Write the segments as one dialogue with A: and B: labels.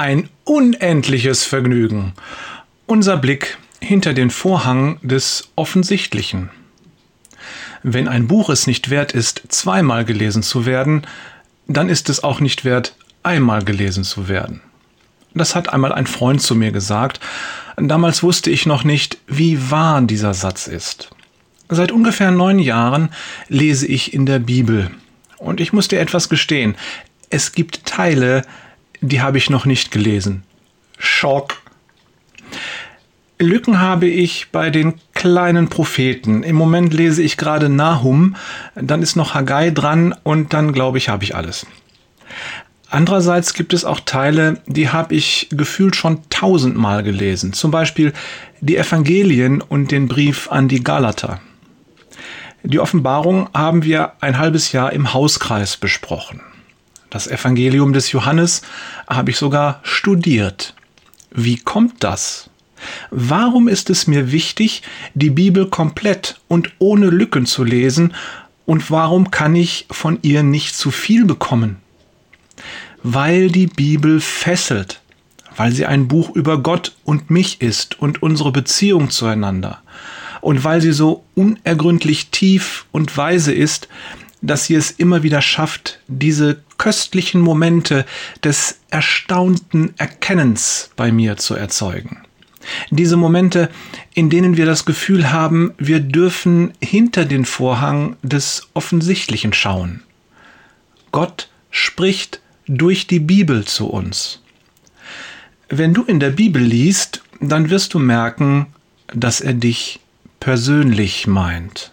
A: Ein unendliches Vergnügen. Unser Blick hinter den Vorhang des Offensichtlichen. Wenn ein Buch es nicht wert ist, zweimal gelesen zu werden, dann ist es auch nicht wert, einmal gelesen zu werden. Das hat einmal ein Freund zu mir gesagt. Damals wusste ich noch nicht, wie wahr dieser Satz ist. Seit ungefähr neun Jahren lese ich in der Bibel. Und ich muss dir etwas gestehen. Es gibt Teile, die habe ich noch nicht gelesen. Schock. Lücken habe ich bei den kleinen Propheten. Im Moment lese ich gerade Nahum, dann ist noch Haggai dran und dann glaube ich, habe ich alles. Andererseits gibt es auch Teile, die habe ich gefühlt schon tausendmal gelesen. Zum Beispiel die Evangelien und den Brief an die Galater. Die Offenbarung haben wir ein halbes Jahr im Hauskreis besprochen. Das Evangelium des Johannes habe ich sogar studiert. Wie kommt das? Warum ist es mir wichtig, die Bibel komplett und ohne Lücken zu lesen, und warum kann ich von ihr nicht zu viel bekommen? Weil die Bibel fesselt, weil sie ein Buch über Gott und mich ist und unsere Beziehung zueinander, und weil sie so unergründlich tief und weise ist, dass sie es immer wieder schafft, diese köstlichen Momente des erstaunten Erkennens bei mir zu erzeugen. Diese Momente, in denen wir das Gefühl haben, wir dürfen hinter den Vorhang des Offensichtlichen schauen. Gott spricht durch die Bibel zu uns. Wenn du in der Bibel liest, dann wirst du merken, dass er dich persönlich meint.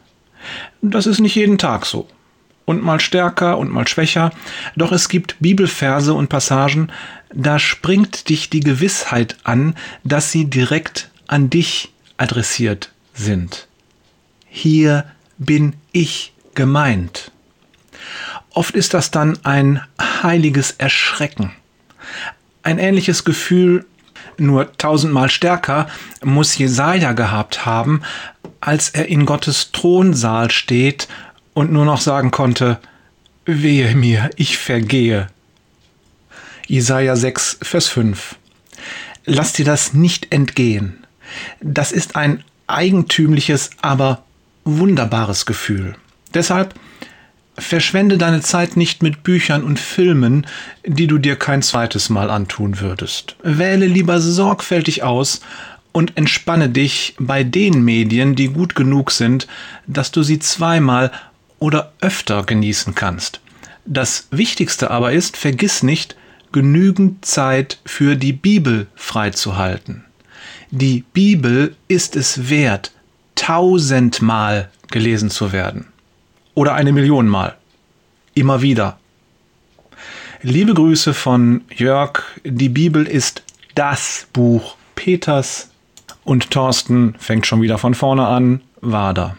A: Das ist nicht jeden Tag so. Und mal stärker und mal schwächer. Doch es gibt Bibelverse und Passagen, da springt dich die Gewissheit an, dass sie direkt an dich adressiert sind. Hier bin ich gemeint. Oft ist das dann ein heiliges Erschrecken. Ein ähnliches Gefühl, nur tausendmal stärker, muss Jesaja gehabt haben, als er in Gottes Thronsaal steht und nur noch sagen konnte, wehe mir, ich vergehe. Jesaja 6, Vers 5. Lass dir das nicht entgehen. Das ist ein eigentümliches, aber wunderbares Gefühl. Deshalb verschwende deine Zeit nicht mit Büchern und Filmen, die du dir kein zweites Mal antun würdest. Wähle lieber sorgfältig aus und entspanne dich bei den Medien, die gut genug sind, dass du sie zweimal oder öfter genießen kannst. Das Wichtigste aber ist, vergiss nicht, genügend Zeit für die Bibel freizuhalten. Die Bibel ist es wert, tausendmal gelesen zu werden. Oder eine Million Mal. Immer wieder. Liebe Grüße von Jörg. Die Bibel ist das Buch Peters und Thorsten fängt schon wieder von vorne an. Wader.